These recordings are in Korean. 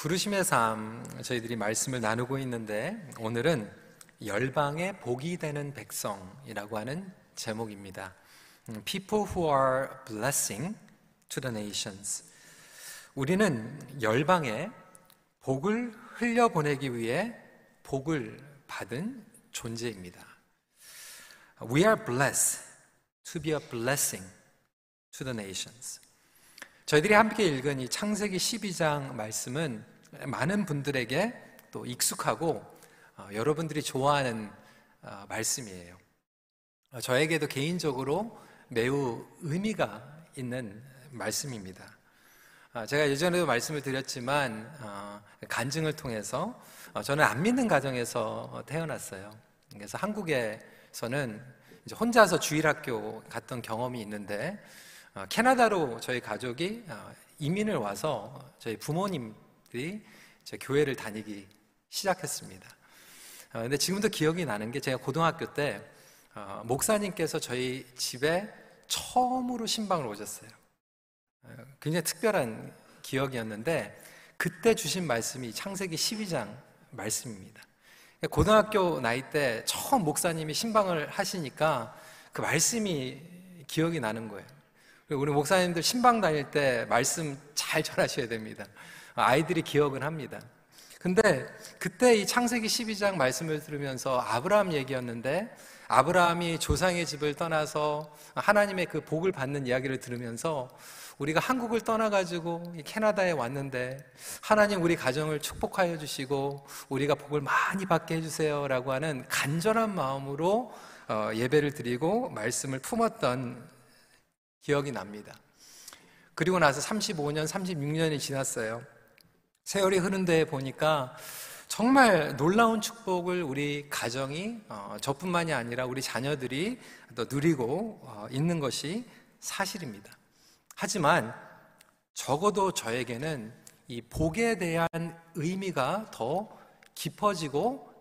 부르심의 삶 저희들이 말씀을 나누고 있는데 오늘은 열방의 복이 되는 백성이라고 하는 제목입니다. 음, People who are blessing to the nations. 우리는 열방에 복을 흘려보내기 위해 복을 받은 존재입니다. We are blessed to be a blessing to the nations. 저희들이 함께 읽은 이 창세기 12장 말씀은 많은 분들에게 또 익숙하고 어, 여러분들이 좋아하는 어, 말씀이에요. 어, 저에게도 개인적으로 매우 의미가 있는 말씀입니다. 어, 제가 예전에도 말씀을 드렸지만 어, 간증을 통해서 어, 저는 안 믿는 가정에서 태어났어요. 그래서 한국에서는 혼자서 주일학교 갔던 경험이 있는데 어, 캐나다로 저희 가족이 어, 이민을 와서 저희 부모님들이 교회를 다니기 시작했습니다. 어, 근데 지금도 기억이 나는 게 제가 고등학교 때 목사님께서 저희 집에 처음으로 신방을 오셨어요. 굉장히 특별한 기억이었는데 그때 주신 말씀이 창세기 12장 말씀입니다. 고등학교 나이 때 처음 목사님이 신방을 하시니까 그 말씀이 기억이 나는 거예요. 우리 목사님들 신방 다닐 때 말씀 잘 전하셔야 됩니다. 아이들이 기억은 합니다. 근데 그때 이 창세기 12장 말씀을 들으면서 아브라함 얘기였는데 아브라함이 조상의 집을 떠나서 하나님의 그 복을 받는 이야기를 들으면서 우리가 한국을 떠나가지고 캐나다에 왔는데 하나님 우리 가정을 축복하여 주시고 우리가 복을 많이 받게 해주세요라고 하는 간절한 마음으로 어, 예배를 드리고 말씀을 품었던 기억이 납니다. 그리고 나서 35년, 36년이 지났어요. 세월이 흐른 데에 보니까 정말 놀라운 축복을 우리 가정이 어, 저뿐만이 아니라 우리 자녀들이 또 누리고 어, 있는 것이 사실입니다. 하지만 적어도 저에게는 이 복에 대한 의미가 더 깊어지고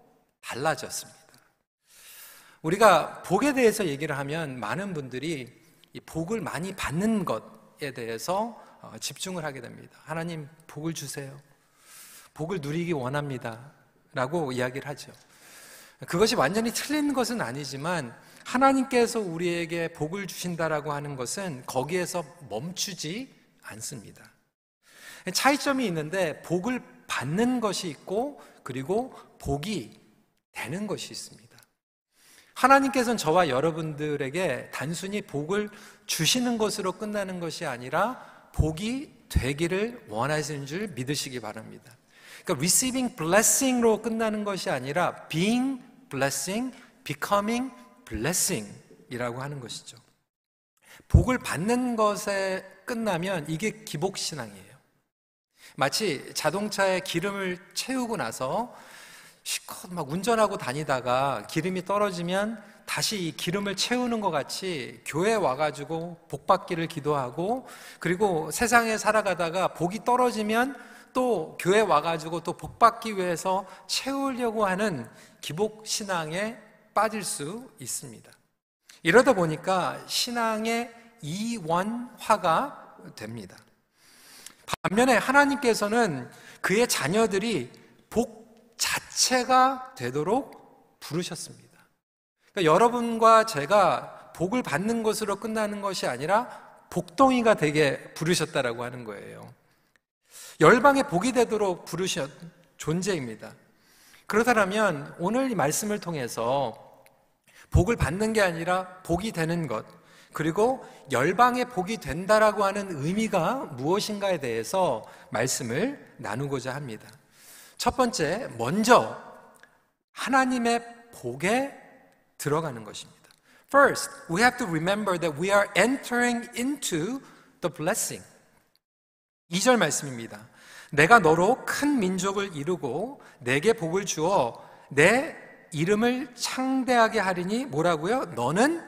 달라졌습니다. 우리가 복에 대해서 얘기를 하면 많은 분들이 이 복을 많이 받는 것에 대해서 어, 집중을 하게 됩니다. 하나님 복을 주세요. 복을 누리기 원합니다. 라고 이야기를 하죠. 그것이 완전히 틀린 것은 아니지만 하나님께서 우리에게 복을 주신다라고 하는 것은 거기에서 멈추지 않습니다. 차이점이 있는데 복을 받는 것이 있고 그리고 복이 되는 것이 있습니다. 하나님께서는 저와 여러분들에게 단순히 복을 주시는 것으로 끝나는 것이 아니라 복이 되기를 원하시는 줄 믿으시기 바랍니다. 그러니까 receiving blessing로 끝나는 것이 아니라 being blessing, becoming blessing 이라고 하는 것이죠. 복을 받는 것에 끝나면 이게 기복신앙이에요. 마치 자동차에 기름을 채우고 나서 시컷 막 운전하고 다니다가 기름이 떨어지면 다시 이 기름을 채우는 것 같이 교회 와가지고 복 받기를 기도하고 그리고 세상에 살아가다가 복이 떨어지면 또 교회 와가지고 또 복 받기 위해서 채우려고 하는 기복 신앙에 빠질 수 있습니다. 이러다 보니까 신앙의 이원화가 됩니다. 반면에 하나님께서는 그의 자녀들이 복 자체가 되도록 부르셨습니다. 그러니까 여러분과 제가 복을 받는 것으로 끝나는 것이 아니라 복덩이가 되게 부르셨다라고 하는 거예요. 열방의 복이 되도록 부르셨 존재입니다. 그렇다면 오늘 이 말씀을 통해서 복을 받는 게 아니라 복이 되는 것, 그리고 열방의 복이 된다라고 하는 의미가 무엇인가에 대해서 말씀을 나누고자 합니다. 첫 번째, 먼저 하나님의 복에 들어가는 것입니다. First, we have to remember that we are entering into the blessing. 2절 말씀입니다. 내가 너로 큰 민족을 이루고 내게 복을 주어 내 이름을 창대하게 하리니 뭐라고요? 너는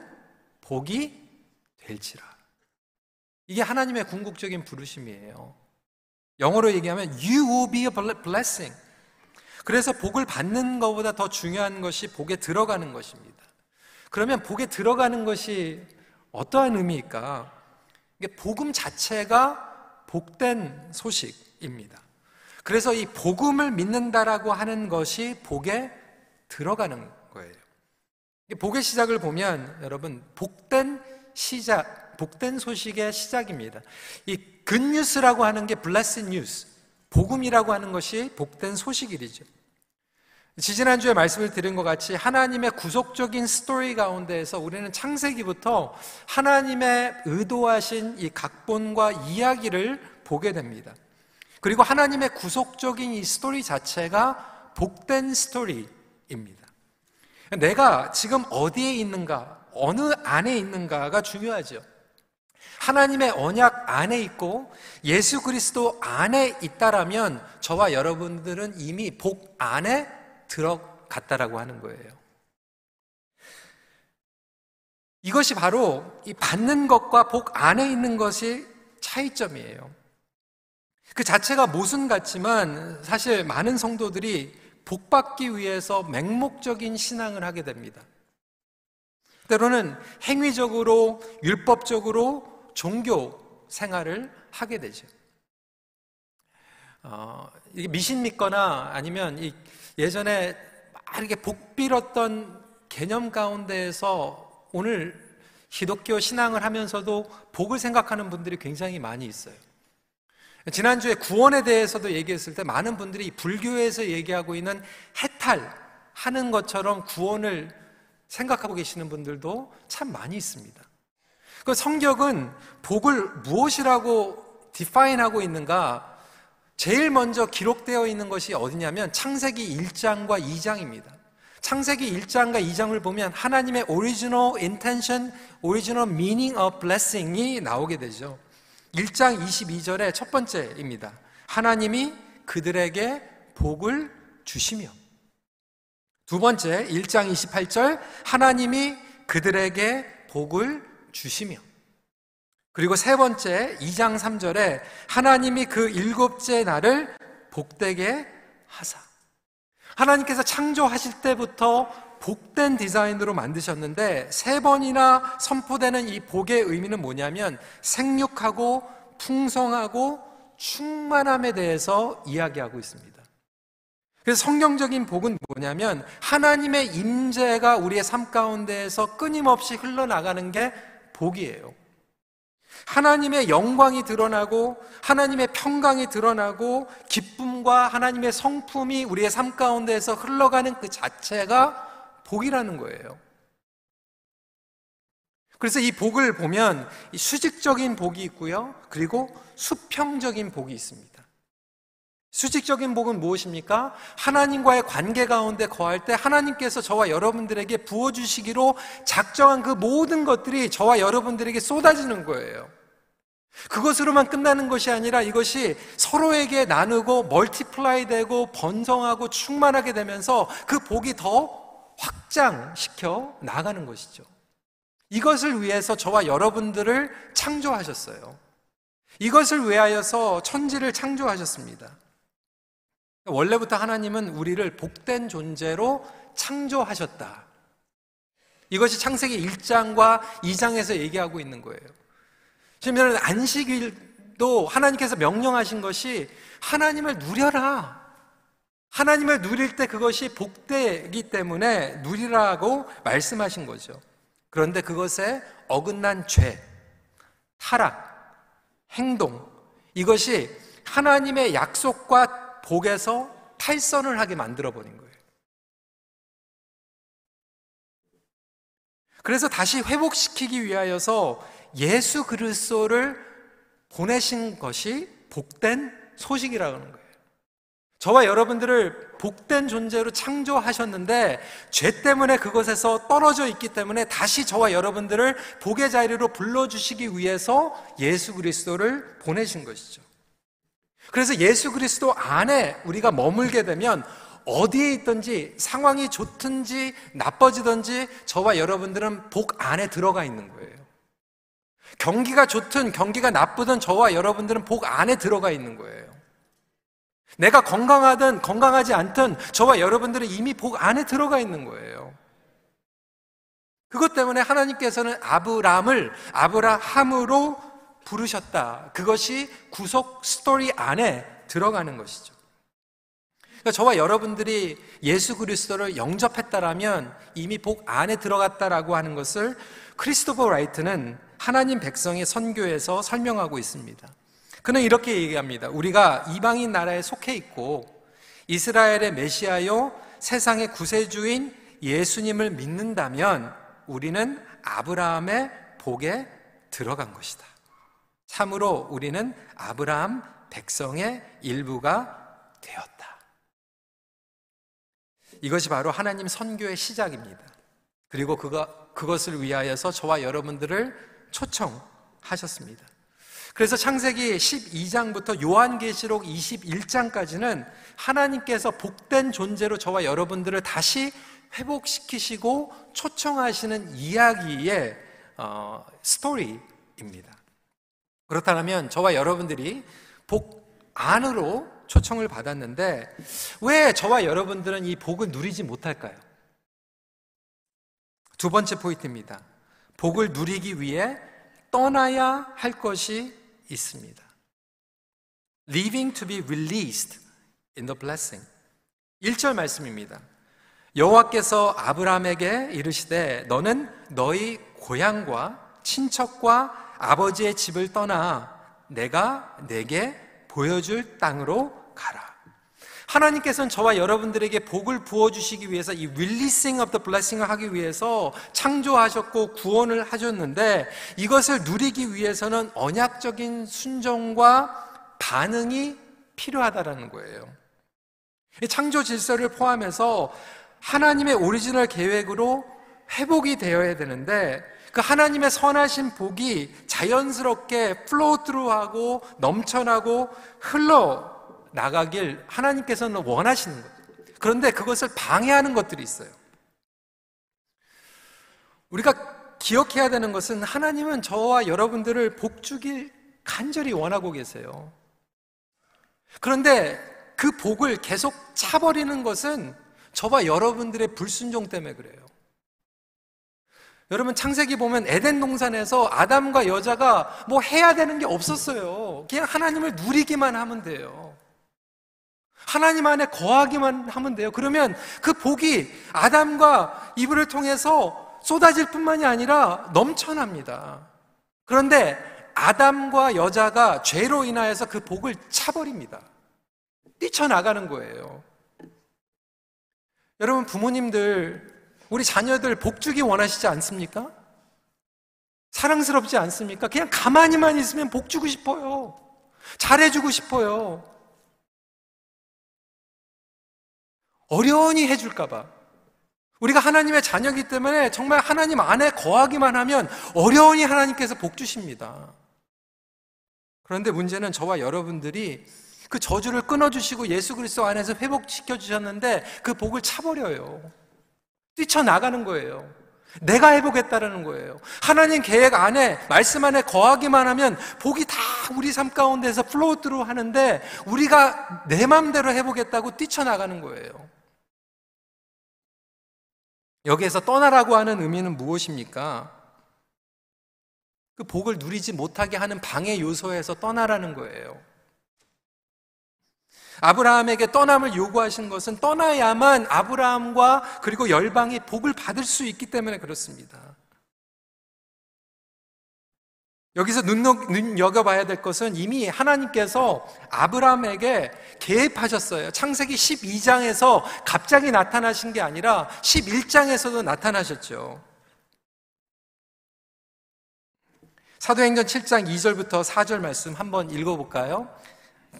복이 될지라. 이게 하나님의 궁극적인 부르심이에요. 영어로 얘기하면 you will be a blessing. 그래서 복을 받는 것보다 더 중요한 것이 복에 들어가는 것입니다. 그러면 복에 들어가는 것이 어떠한 의미일까? 복음 자체가 복된 소식입니다. 그래서 이 복음을 믿는다라고 하는 것이 복에 들어가는 거예요. 복의 시작을 보면 여러분 복된 시작, 복된 소식의 시작입니다. 이 굿뉴스라고 하는 게 블레스 뉴스, 복음이라고 하는 것이 복된 소식이죠. 지지난주에 말씀을 드린 것 같이 하나님의 구속적인 스토리 가운데에서 우리는 창세기부터 하나님의 의도하신 이 각본과 이야기를 보게 됩니다. 그리고 하나님의 구속적인 이 스토리 자체가 복된 스토리입니다. 내가 지금 어디에 있는가, 어느 안에 있는가가 중요하죠. 하나님의 언약 안에 있고 예수 그리스도 안에 있다라면 저와 여러분들은 이미 복 안에 들어갔다라고 하는 거예요. 이것이 바로 이 받는 것과 복 안에 있는 것이 차이점이에요. 그 자체가 모순 같지만 사실 많은 성도들이 복 받기 위해서 맹목적인 신앙을 하게 됩니다. 때로는 행위적으로, 율법적으로 종교 생활을 하게 되죠. 어, 이게 미신 믿거나 아니면 이 예전에 막 이렇게 복 빌었던 개념 가운데에서 오늘 기독교 신앙을 하면서도 복을 생각하는 분들이 굉장히 많이 있어요. 지난주에 구원에 대해서도 얘기했을 때 많은 분들이 불교에서 얘기하고 있는 해탈 하는 것처럼 구원을 생각하고 계시는 분들도 참 많이 있습니다. 그 성경은 복을 무엇이라고 define하고 있는가? 제일 먼저 기록되어 있는 것이 어디냐면 창세기 1장과 2장입니다. 창세기 1장과 2장을 보면 하나님의 original intention, original meaning of blessing이 나오게 되죠. 1장 22절의 첫 번째입니다. 하나님이 그들에게 복을 주시며. 두 번째, 1장 28절, 하나님이 그들에게 복을 주시며. 그리고 세 번째, 2장 3절에 하나님이 그 일곱째 날을 복되게 하사. 하나님께서 창조하실 때부터 복된 디자인으로 만드셨는데 세 번이나 선포되는 이 복의 의미는 뭐냐면 생육하고 풍성하고 충만함에 대해서 이야기하고 있습니다. 그래서 성경적인 복은 뭐냐면 하나님의 임재가 우리의 삶 가운데에서 끊임없이 흘러나가는 게 복이에요. 하나님의 영광이 드러나고 하나님의 평강이 드러나고 기쁨과 하나님의 성품이 우리의 삶 가운데에서 흘러가는 그 자체가 복이라는 거예요. 그래서 이 복을 보면 수직적인 복이 있고요. 그리고 수평적인 복이 있습니다. 수직적인 복은 무엇입니까? 하나님과의 관계 가운데 거할 때 하나님께서 저와 여러분들에게 부어주시기로 작정한 그 모든 것들이 저와 여러분들에게 쏟아지는 거예요. 그것으로만 끝나는 것이 아니라 이것이 서로에게 나누고 multiply 되고 번성하고 충만하게 되면서 그 복이 더 확장시켜 나가는 것이죠. 이것을 위해서 저와 여러분들을 창조하셨어요. 이것을 위하여서 천지를 창조하셨습니다. 원래부터 하나님은 우리를 복된 존재로 창조하셨다. 이것이 창세기 1장과 2장에서 얘기하고 있는 거예요. 지금 안식일도 하나님께서 명령하신 것이 하나님을 누려라. 하나님을 누릴 때 그것이 복되기 때문에 누리라고 말씀하신 거죠. 그런데 그것에 어긋난 죄, 타락, 행동, 이것이 하나님의 약속과 복에서 탈선을 하게 만들어 버린 거예요. 그래서 다시 회복시키기 위하여서 예수 그리스도를 보내신 것이 복된 소식이라는 거예요. 저와 여러분들을 복된 존재로 창조하셨는데 죄 때문에 그것에서 떨어져 있기 때문에 다시 저와 여러분들을 복의 자리로 불러주시기 위해서 예수 그리스도를 보내신 것이죠. 그래서 예수 그리스도 안에 우리가 머물게 되면 어디에 있든지 상황이 좋든지 나빠지든지 저와 여러분들은 복 안에 들어가 있는 거예요. 경기가 좋든 경기가 나쁘든 저와 여러분들은 복 안에 들어가 있는 거예요. 내가 건강하든 건강하지 않든 저와 여러분들은 이미 복 안에 들어가 있는 거예요. 그것 때문에 하나님께서는 아브람을 아브라함으로 부르셨다. 그것이 구속 스토리 안에 들어가는 것이죠. 그러니까 저와 여러분들이 예수 그리스도를 영접했다라면 이미 복 안에 들어갔다라고 하는 것을 크리스토퍼 라이트는 하나님 백성의 선교에서 설명하고 있습니다. 그는 이렇게 얘기합니다. 우리가 이방인 나라에 속해 있고 이스라엘의 메시아요 세상의 구세주인 예수님을 믿는다면 우리는 아브라함의 복에 들어간 것이다. 참으로 우리는 아브라함 백성의 일부가 되었다. 이것이 바로 하나님 선교의 시작입니다. 그리고 그거, 그것을 위하여서 저와 여러분들을 초청하셨습니다. 그래서 창세기 12장부터 요한계시록 21장까지는 하나님께서 복된 존재로 저와 여러분들을 다시 회복시키시고 초청하시는 이야기의 어, 스토리입니다. 그렇다면 저와 여러분들이 복 안으로 초청을 받았는데 왜 저와 여러분들은 이 복을 누리지 못할까요? 두 번째 포인트입니다. 복을 누리기 위해 떠나야 할 것이 있습니다. Leaving to be released in the blessing. 1절 말씀입니다. 여호와께서 아브라함에게 이르시되 너는 너희 고향과 친척과 아버지의 집을 떠나 내가 내게 보여줄 땅으로 가라. 하나님께서는 저와 여러분들에게 복을 부어주시기 위해서 이 releasing of the blessing을 하기 위해서 창조하셨고 구원을 하셨는데 이것을 누리기 위해서는 언약적인 순종과 반응이 필요하다라는 거예요. 창조 질서를 포함해서 하나님의 오리지널 계획으로 회복이 되어야 되는데 그 하나님의 선하신 복이 자연스럽게 flow through하고 넘쳐나고 흘러 나가길 하나님께서는 원하시는 거예요. 그런데 그것을 방해하는 것들이 있어요. 우리가 기억해야 되는 것은 하나님은 저와 여러분들을 복주길 간절히 원하고 계세요. 그런데 그 복을 계속 차버리는 것은 저와 여러분들의 불순종 때문에 그래요. 여러분 창세기 보면 에덴 동산에서 아담과 여자가 뭐 해야 되는 게 없었어요. 그냥 하나님을 누리기만 하면 돼요. 하나님 안에 거하기만 하면 돼요. 그러면 그 복이 아담과 이브를 통해서 쏟아질 뿐만이 아니라 넘쳐납니다. 그런데 아담과 여자가 죄로 인하여서 그 복을 차버립니다. 뛰쳐나가는 거예요. 여러분, 부모님들, 우리 자녀들 복 주기 원하시지 않습니까? 사랑스럽지 않습니까? 그냥 가만히만 있으면 복 주고 싶어요. 잘해주고 싶어요. 어련히 해줄까봐. 우리가 하나님의 자녀이기 때문에 정말 하나님 안에 거하기만 하면 어련히 하나님께서 복 주십니다. 그런데 문제는 저와 여러분들이 그 저주를 끊어주시고 예수 그리스도 안에서 회복시켜 주셨는데 그 복을 차버려요. 뛰쳐나가는 거예요. 내가 해보겠다라는 거예요. 하나님 계획 안에, 말씀 안에 거하기만 하면 복이 다 우리 삶 가운데서 flow through 하는데 우리가 내 마음대로 해보겠다고 뛰쳐나가는 거예요. 여기에서 떠나라고 하는 의미는 무엇입니까? 그 복을 누리지 못하게 하는 방해 요소에서 떠나라는 거예요. 아브라함에게 떠남을 요구하신 것은 떠나야만 아브라함과 그리고 열방이 복을 받을 수 있기 때문에 그렇습니다. 여기서 눈여겨봐야 될 것은 이미 하나님께서 아브라함에게 개입하셨어요. 창세기 12장에서 갑자기 나타나신 게 아니라 11장에서도 나타나셨죠. 사도행전 7장 2절부터 4절 말씀 한번 읽어볼까요?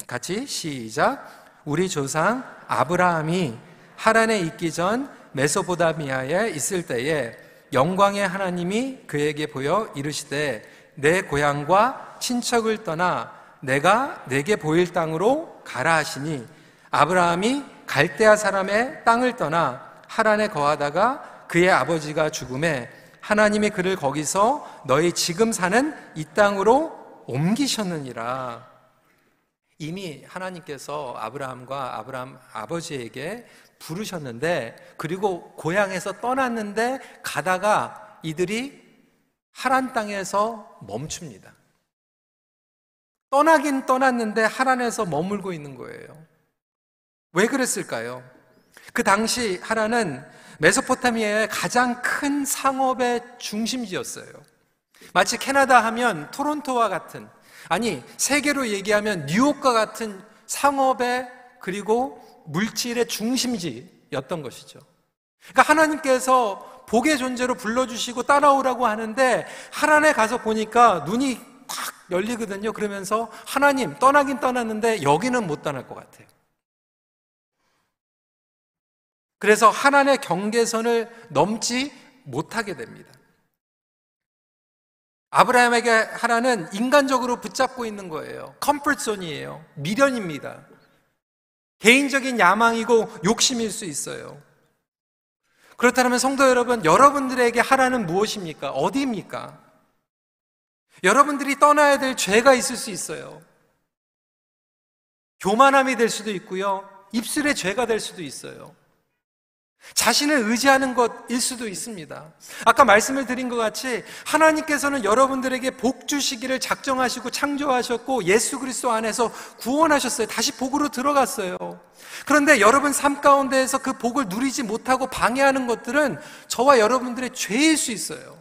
같이 시작. 우리 조상 아브라함이 하란에 있기 전 메소포다미아에 있을 때에 영광의 하나님이 그에게 보여 이르시되 내 고향과 친척을 떠나 내가 내게 보일 땅으로 가라 하시니 아브라함이 갈대아 사람의 땅을 떠나 하란에 거하다가 그의 아버지가 죽음에 하나님이 그를 거기서 너희 지금 사는 이 땅으로 옮기셨느니라. 이미 하나님께서 아브라함과 아브라함 아버지에게 부르셨는데 그리고 고향에서 떠났는데 가다가 이들이 하란 땅에서 멈춥니다. 떠나긴 떠났는데 하란에서 머물고 있는 거예요. 왜 그랬을까요? 그 당시 하라는 메소포타미아의 가장 큰 상업의 중심지였어요. 마치 캐나다 하면 토론토와 같은, 아니, 세계로 얘기하면 뉴욕과 같은 상업의 그리고 물질의 중심지였던 것이죠. 그러니까 하나님께서 복의 존재로 불러주시고 따라오라고 하는데 하란에 가서 보니까 눈이 탁 열리거든요. 그러면서 하나님 떠나긴 떠났는데 여기는 못 떠날 것 같아요. 그래서 하나님의 경계선을 넘지 못하게 됩니다. 아브라함에게 하란은 인간적으로 붙잡고 있는 거예요. comfort zone이에요. 미련입니다. 개인적인 야망이고 욕심일 수 있어요. 그렇다면 성도 여러분, 여러분들에게 하란은 무엇입니까? 어디입니까? 여러분들이 떠나야 될 죄가 있을 수 있어요. 교만함이 될 수도 있고요. 입술의 죄가 될 수도 있어요. 자신을 의지하는 것일 수도 있습니다. 아까 말씀을 드린 것 같이 하나님께서는 여러분들에게 복 주시기를 작정하시고 창조하셨고 예수 그리스도 안에서 구원하셨어요. 다시 복으로 들어갔어요. 그런데 여러분 삶 가운데에서 그 복을 누리지 못하고 방해하는 것들은 저와 여러분들의 죄일 수 있어요.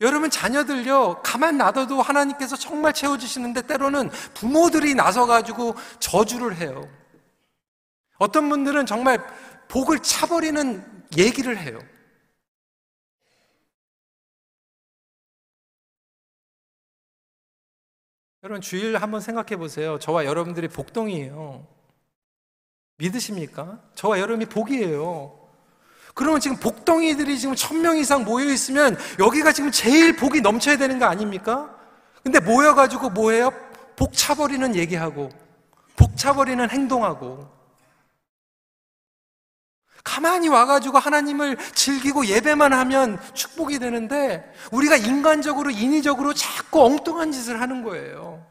여러분 자녀들요 가만 놔둬도 하나님께서 정말 채워주시는데 때로는 부모들이 나서가지고 저주를 해요. 어떤 분들은 정말 복을 차버리는 얘기를 해요. 여러분 주일 한번 생각해 보세요. 저와 여러분들이 복동이에요. 믿으십니까? 저와 여러분이 복이에요. 그러면 지금 복덩이들이 지금 천 명 이상 모여 있으면 여기가 지금 제일 복이 넘쳐야 되는 거 아닙니까? 근데 모여 가지고 뭐해요? 복 차버리는 얘기하고, 복 차버리는 행동하고, 가만히 와가지고 하나님을 즐기고 예배만 하면 축복이 되는데 우리가 인간적으로, 인위적으로 자꾸 엉뚱한 짓을 하는 거예요.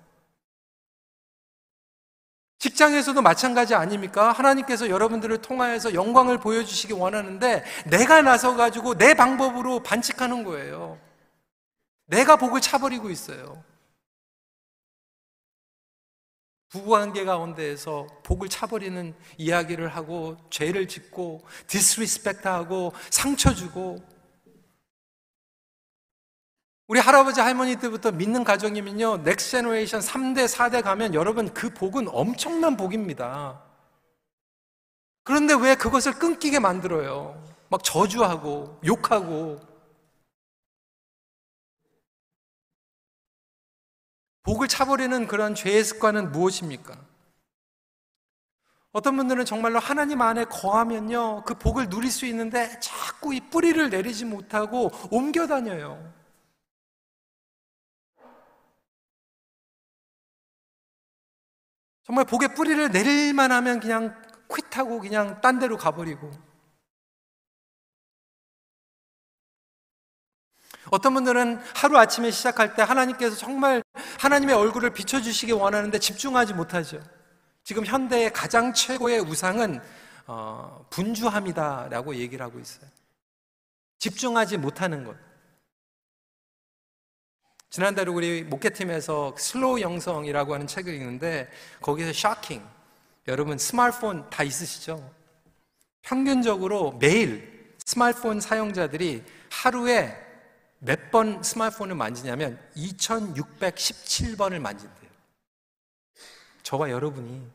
직장에서도 마찬가지 아닙니까? 하나님께서 여러분들을 통하여서 영광을 보여주시기 원하는데 내가 나서가지고 내 방법으로 반칙하는 거예요. 내가 복을 차버리고 있어요. 부부관계 가운데에서 복을 차버리는 이야기를 하고 죄를 짓고 disrespect하고 상처 주고 우리 할아버지 할머니 때부터 믿는 가정이면요 next generation 3대 4대 가면 여러분 그 복은 엄청난 복입니다. 그런데 왜 그것을 끊기게 만들어요? 막 저주하고 욕하고 복을 차버리는 그런 죄의 습관은 무엇입니까? 어떤 분들은 정말로 하나님 안에 거하면요, 그 복을 누릴 수 있는데 자꾸 이 뿌리를 내리지 못하고 옮겨 다녀요. 정말 복의 뿌리를 내릴만 하면 그냥 퀴하고 그냥 딴 데로 가버리고. 어떤 분들은 하루 아침에 시작할 때 하나님께서 정말 하나님의 얼굴을 비춰주시기 원하는데 집중하지 못하죠. 지금 현대의 가장 최고의 우상은 어, 분주함이다라고 얘기를 하고 있어요. 집중하지 못하는 것. 지난달에 우리 목회팀에서 슬로우 영성이라고 하는 책을 읽는데 거기서 샤킹. 여러분 스마트폰 다 있으시죠? 평균적으로 매일 스마트폰 사용자들이 하루에 몇 번 스마트폰을 만지냐면 2617번을 만진대요. 저와 여러분이.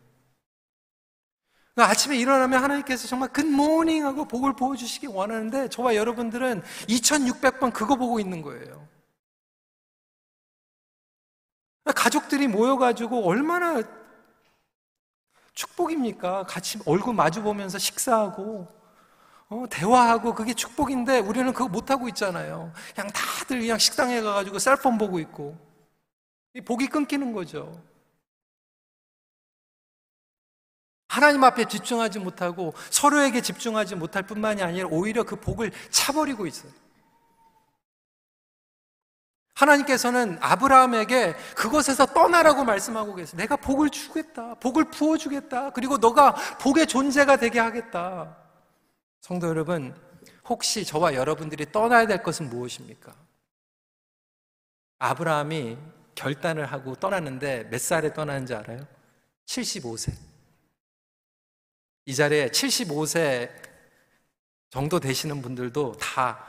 그러니까 아침에 일어나면 하나님께서 정말 굿모닝 하고 복을 보여주시기 원하는데 저와 여러분들은 2600번 그거 보고 있는 거예요. 그러니까 가족들이 모여가지고 얼마나 축복입니까? 같이 얼굴 마주 보면서 식사하고 어, 대화하고 그게 축복인데 우리는 그거 못하고 있잖아요. 그냥 다들 그냥 식당에 가가지고 셀폰 보고 있고. 복이 끊기는 거죠. 하나님 앞에 집중하지 못하고 서로에게 집중하지 못할 뿐만이 아니라 오히려 그 복을 차버리고 있어요. 하나님께서는 아브라함에게 그것에서 떠나라고 말씀하고 계세요. 내가 복을 주겠다. 복을 부어주겠다. 그리고 너가 복의 존재가 되게 하겠다. 성도 여러분, 혹시 저와 여러분들이 떠나야 될 것은 무엇입니까? 아브라함이 결단을 하고 떠났는데 몇 살에 떠나는지 알아요? 75세. 이 자리에 75세 정도 되시는 분들도 다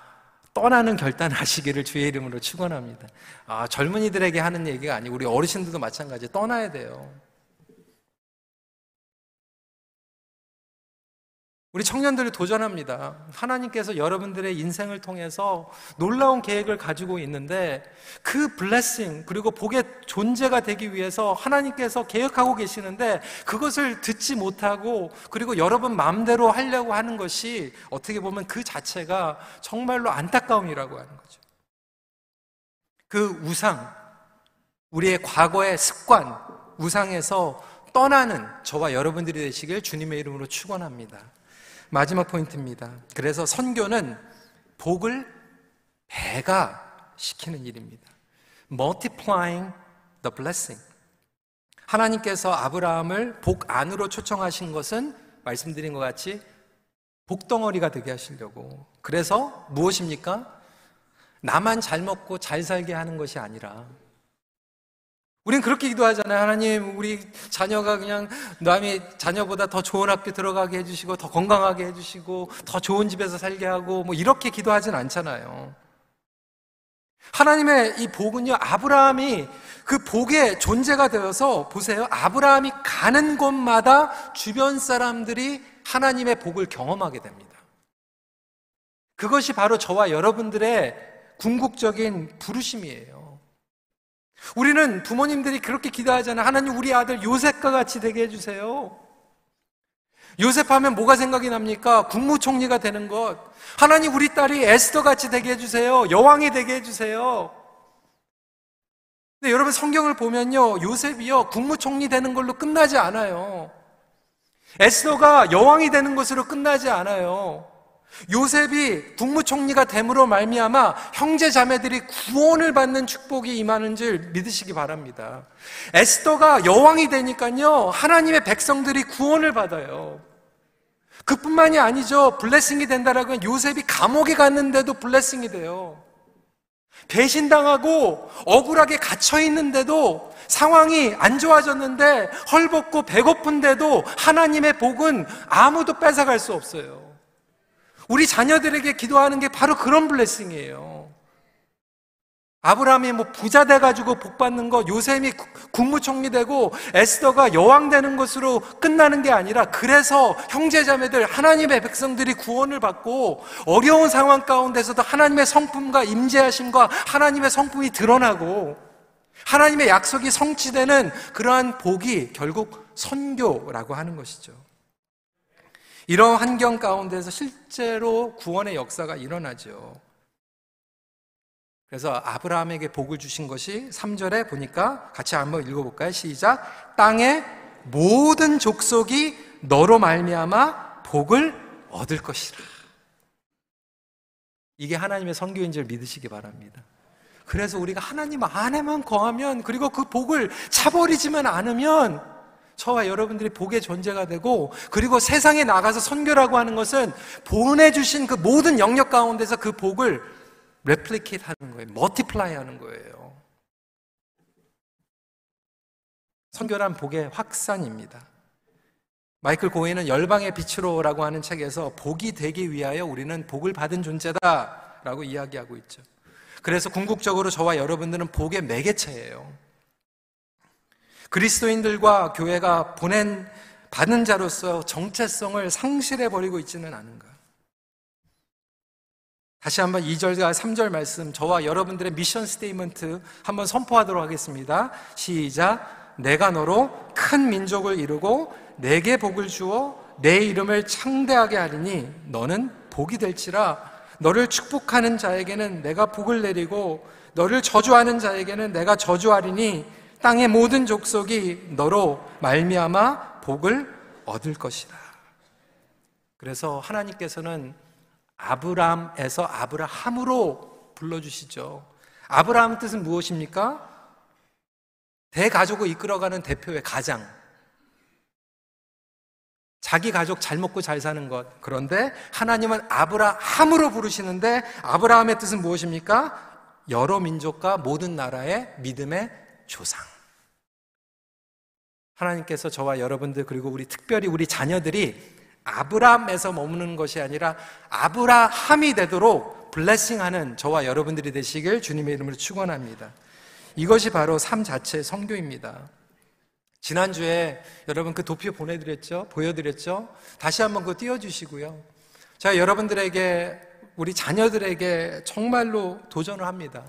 떠나는 결단하시기를 주의 이름으로 축원합니다. 아, 젊은이들에게 하는 얘기가 아니고 우리 어르신들도 마찬가지 떠나야 돼요. 우리 청년들이 도전합니다. 하나님께서 여러분들의 인생을 통해서 놀라운 계획을 가지고 있는데 그 블레싱 그리고 복의 존재가 되기 위해서 하나님께서 계획하고 계시는데 그것을 듣지 못하고 그리고 여러분 마음대로 하려고 하는 것이 어떻게 보면 그 자체가 정말로 안타까움이라고 하는 거죠. 그 우상, 우리의 과거의 습관, 우상에서 떠나는 저와 여러분들이 되시길 주님의 이름으로 축원합니다. 마지막 포인트입니다. 그래서 선교는 복을 배가 시키는 일입니다. multiplying the blessing. 하나님께서 아브라함을 복 안으로 초청하신 것은 말씀드린 것 같이 복덩어리가 되게 하시려고. 그래서 무엇입니까? 나만 잘 먹고 잘 살게 하는 것이 아니라 우린 그렇게 기도하잖아요. 하나님, 우리 자녀가 그냥 남의 자녀보다 더 좋은 학교 들어가게 해주시고, 더 건강하게 해주시고, 더 좋은 집에서 살게 하고, 뭐 이렇게 기도하진 않잖아요. 하나님의 이 복은요, 아브라함이 그 복의 존재가 되어서, 보세요. 아브라함이 가는 곳마다 주변 사람들이 하나님의 복을 경험하게 됩니다. 그것이 바로 저와 여러분들의 궁극적인 부르심이에요. 우리는 부모님들이 그렇게 기도하잖아요. 하나님 우리 아들 요셉과 같이 되게 해주세요. 요셉 하면 뭐가 생각이 납니까? 국무총리가 되는 것. 하나님 우리 딸이 에스더 같이 되게 해주세요. 여왕이 되게 해주세요. 근데 여러분 성경을 보면요. 요셉이요. 국무총리 되는 걸로 끝나지 않아요. 에스더가 여왕이 되는 것으로 끝나지 않아요. 요셉이 국무총리가 됨으로 말미암아 형제 자매들이 구원을 받는 축복이 임하는 줄 믿으시기 바랍니다. 에스더가 여왕이 되니까요 하나님의 백성들이 구원을 받아요. 그뿐만이 아니죠. 블레싱이 된다라고 하면 요셉이 감옥에 갔는데도 블레싱이 돼요. 배신당하고 억울하게 갇혀 있는데도 상황이 안 좋아졌는데 헐벗고 배고픈데도 하나님의 복은 아무도 뺏어갈 수 없어요. 우리 자녀들에게 기도하는 게 바로 그런 블레싱이에요. 아브라함이 뭐 부자 돼가지고 복 받는 거, 요셉이 국무총리 되고 에스더가 여왕 되는 것으로 끝나는 게 아니라 그래서 형제자매들 하나님의 백성들이 구원을 받고 어려운 상황 가운데서도 하나님의 성품과 임재하심과 하나님의 성품이 드러나고 하나님의 약속이 성취되는 그러한 복이 결국 선교라고 하는 것이죠. 이런 환경 가운데서 실제로 구원의 역사가 일어나죠. 그래서 아브라함에게 복을 주신 것이 3절에 보니까 같이 한번 읽어볼까요? 시작. 땅의 모든 족속이 너로 말미암아 복을 얻을 것이라. 이게 하나님의 선교인 줄 믿으시기 바랍니다. 그래서 우리가 하나님 안에만 거하면 그리고 그 복을 차버리지만 않으면 저와 여러분들이 복의 존재가 되고 그리고 세상에 나가서 선교라고 하는 것은 보내주신 그 모든 영역 가운데서 그 복을 replicate 하는 거예요. multiply 하는 거예요. 선교란 복의 확산입니다. 마이클 고힌은 열방의 빛으로라고 하는 책에서 복이 되기 위하여 우리는 복을 받은 존재다라고 이야기하고 있죠. 그래서 궁극적으로 저와 여러분들은 복의 매개체예요. 그리스도인들과 교회가 보냄 받은 자로서 정체성을 상실해 버리고 있지는 않은가? 다시 한번 2절과 3절 말씀 저와 여러분들의 mission statement 한번 선포하도록 하겠습니다. 시작. 내가 너로 큰 민족을 이루고 네게 복을 주어 네 이름을 창대하게 하리니 너는 복이 될지라 너를 축복하는 자에게는 내가 복을 내리고 너를 저주하는 자에게는 내가 저주하리니 땅의 모든 족속이 너로 말미암아 복을 얻을 것이다. 그래서 하나님께서는 아브람에서 아브라함으로 불러주시죠. 아브라함 뜻은 무엇입니까? 대가족을 이끌어가는 대표의 가장. 자기 가족 잘 먹고 잘 사는 것. 그런데 하나님은 아브라함으로 부르시는데 아브라함의 뜻은 무엇입니까? 여러 민족과 모든 나라의 믿음의 조상. 하나님께서 저와 여러분들 그리고 우리 특별히 우리 자녀들이 아브라함에서 머무는 것이 아니라 아브라함이 되도록 블레싱하는 저와 여러분들이 되시길 주님의 이름으로 축원합니다. 이것이 바로 삶 자체의 성교입니다. 지난주에 여러분 그 도표 보내드렸죠? 보여드렸죠? 다시 한번 그거 띄워주시고요. 제가 여러분들에게, 우리 자녀들에게 정말로 도전을 합니다.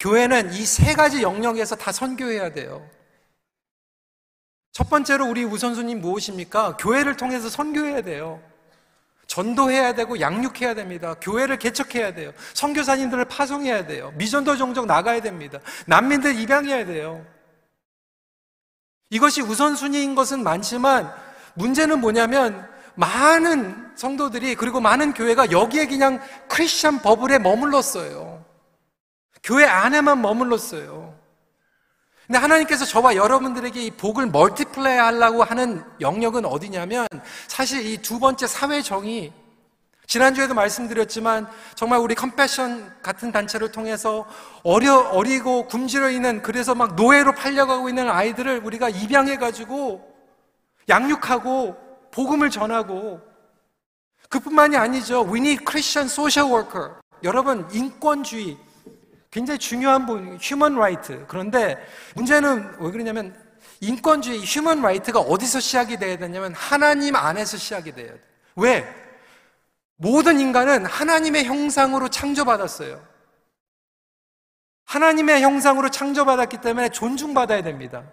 교회는 이 세 가지 영역에서 다 선교해야 돼요. 첫 번째로 우리 우선순위 무엇입니까? 교회를 통해서 선교해야 돼요. 전도해야 되고 양육해야 됩니다. 교회를 개척해야 돼요. 선교사님들을 파송해야 돼요. 미전도 종족 나가야 됩니다. 난민들 입양해야 돼요. 이것이 우선순위인 것은 많지만 문제는 뭐냐면 많은 성도들이 그리고 많은 교회가 여기에 그냥 크리스천 버블에 머물렀어요. 교회 안에만 머물렀어요. 근데 하나님께서 저와 여러분들에게 이 복을 멀티플레이 하려고 하는 영역은 어디냐면 사실 이 두 번째 사회 정의 지난주에도 말씀드렸지만 정말 우리 컴패션 같은 단체를 통해서 어려, 어리고 굶주려 있는 그래서 막 노예로 팔려가고 있는 아이들을 우리가 입양해 가지고 양육하고 복음을 전하고 그뿐만이 아니죠. We need Christian social worker. 여러분, 인권주의. 굉장히 중요한 부분, human right. 그런데 문제는 왜 그러냐면 인권주의, human right가 어디서 시작이 돼야 되냐면 하나님 안에서 시작이 돼야 돼. 왜? 모든 인간은 하나님의 형상으로 창조받았어요. 하나님의 형상으로 창조받았기 때문에 존중받아야 됩니다.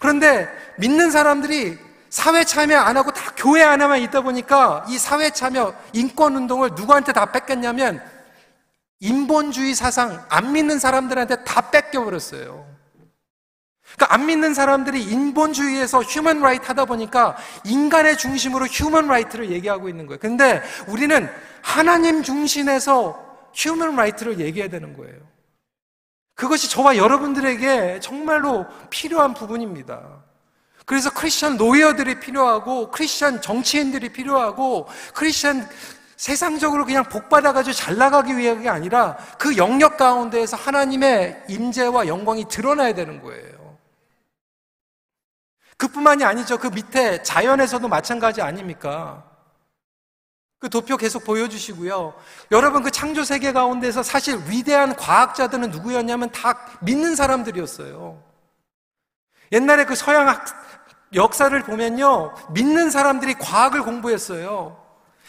그런데 믿는 사람들이 사회 참여 안 하고 다 교회 안에만 있다 보니까 이 사회 참여, 인권 운동을 누구한테 다 뺏겼냐면 인본주의 사상, 안 믿는 사람들한테 다 뺏겨버렸어요. 그러니까 안 믿는 사람들이 인본주의에서 human right 하다 보니까 인간의 중심으로 human right를 얘기하고 있는 거예요. 근데 우리는 하나님 중심에서 human right를 얘기해야 되는 거예요. 그것이 저와 여러분들에게 정말로 필요한 부분입니다. 그래서 크리스천 노예어들이 필요하고 크리스천 정치인들이 필요하고 크리스천 세상적으로 그냥 복 받아가지고 잘 나가기 위함이 아니라 그 영역 가운데에서 하나님의 임재와 영광이 드러나야 되는 거예요. 그뿐만이 아니죠. 그 밑에 자연에서도 마찬가지 아닙니까? 그 도표 계속 보여주시고요. 여러분 그 창조 세계 가운데서 사실 위대한 과학자들은 누구였냐면 다 믿는 사람들이었어요. 옛날에 그 서양 학, 역사를 보면요. 믿는 사람들이 과학을 공부했어요.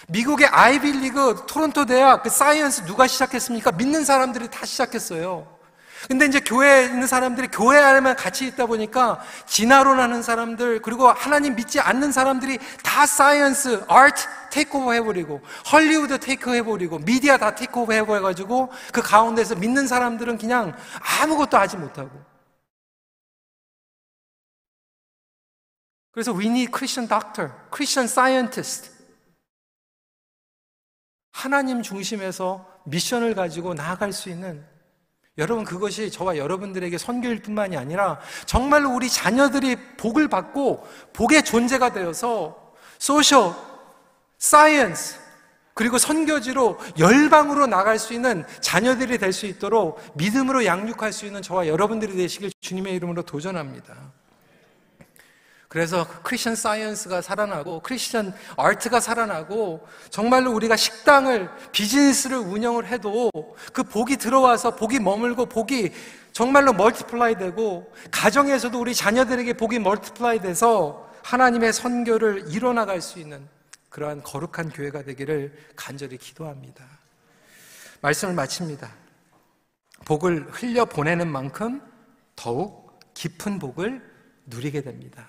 미국의 아이비리그 토론토 대학 그 science 누가 시작했습니까? 믿는 사람들이 다 시작했어요. 근데 이제 교회에 있는 사람들이 교회 안에만 같이 있다 보니까 진화론하는 사람들 그리고 하나님 믿지 않는 사람들이 다 science, art takeover 해버리고 헐리우드 take 해버리고 미디어 다 takeover 해버려가지고 그 가운데서 믿는 사람들은 그냥 아무것도 하지 못하고 그래서 we need Christian doctor, Christian scientist 하나님 중심에서 mission을 가지고 나아갈 수 있는 여러분 그것이 저와 여러분들에게 선교일 뿐만이 아니라 정말로 우리 자녀들이 복을 받고 복의 존재가 되어서 social, science 그리고 선교지로 열방으로 나갈 수 있는 자녀들이 될 수 있도록 믿음으로 양육할 수 있는 저와 여러분들이 되시길 주님의 이름으로 도전합니다. 그래서 Christian science가 살아나고 Christian art가 살아나고 정말로 우리가 식당을 비즈니스를 운영을 해도 그 복이 들어와서 복이 머물고 복이 정말로 multiply 되고 가정에서도 우리 자녀들에게 복이 multiply 돼서 하나님의 선교를 이뤄나갈 수 있는 그러한 거룩한 교회가 되기를 간절히 기도합니다. 말씀을 마칩니다. 복을 흘려 보내는 만큼 더욱 깊은 복을 누리게 됩니다.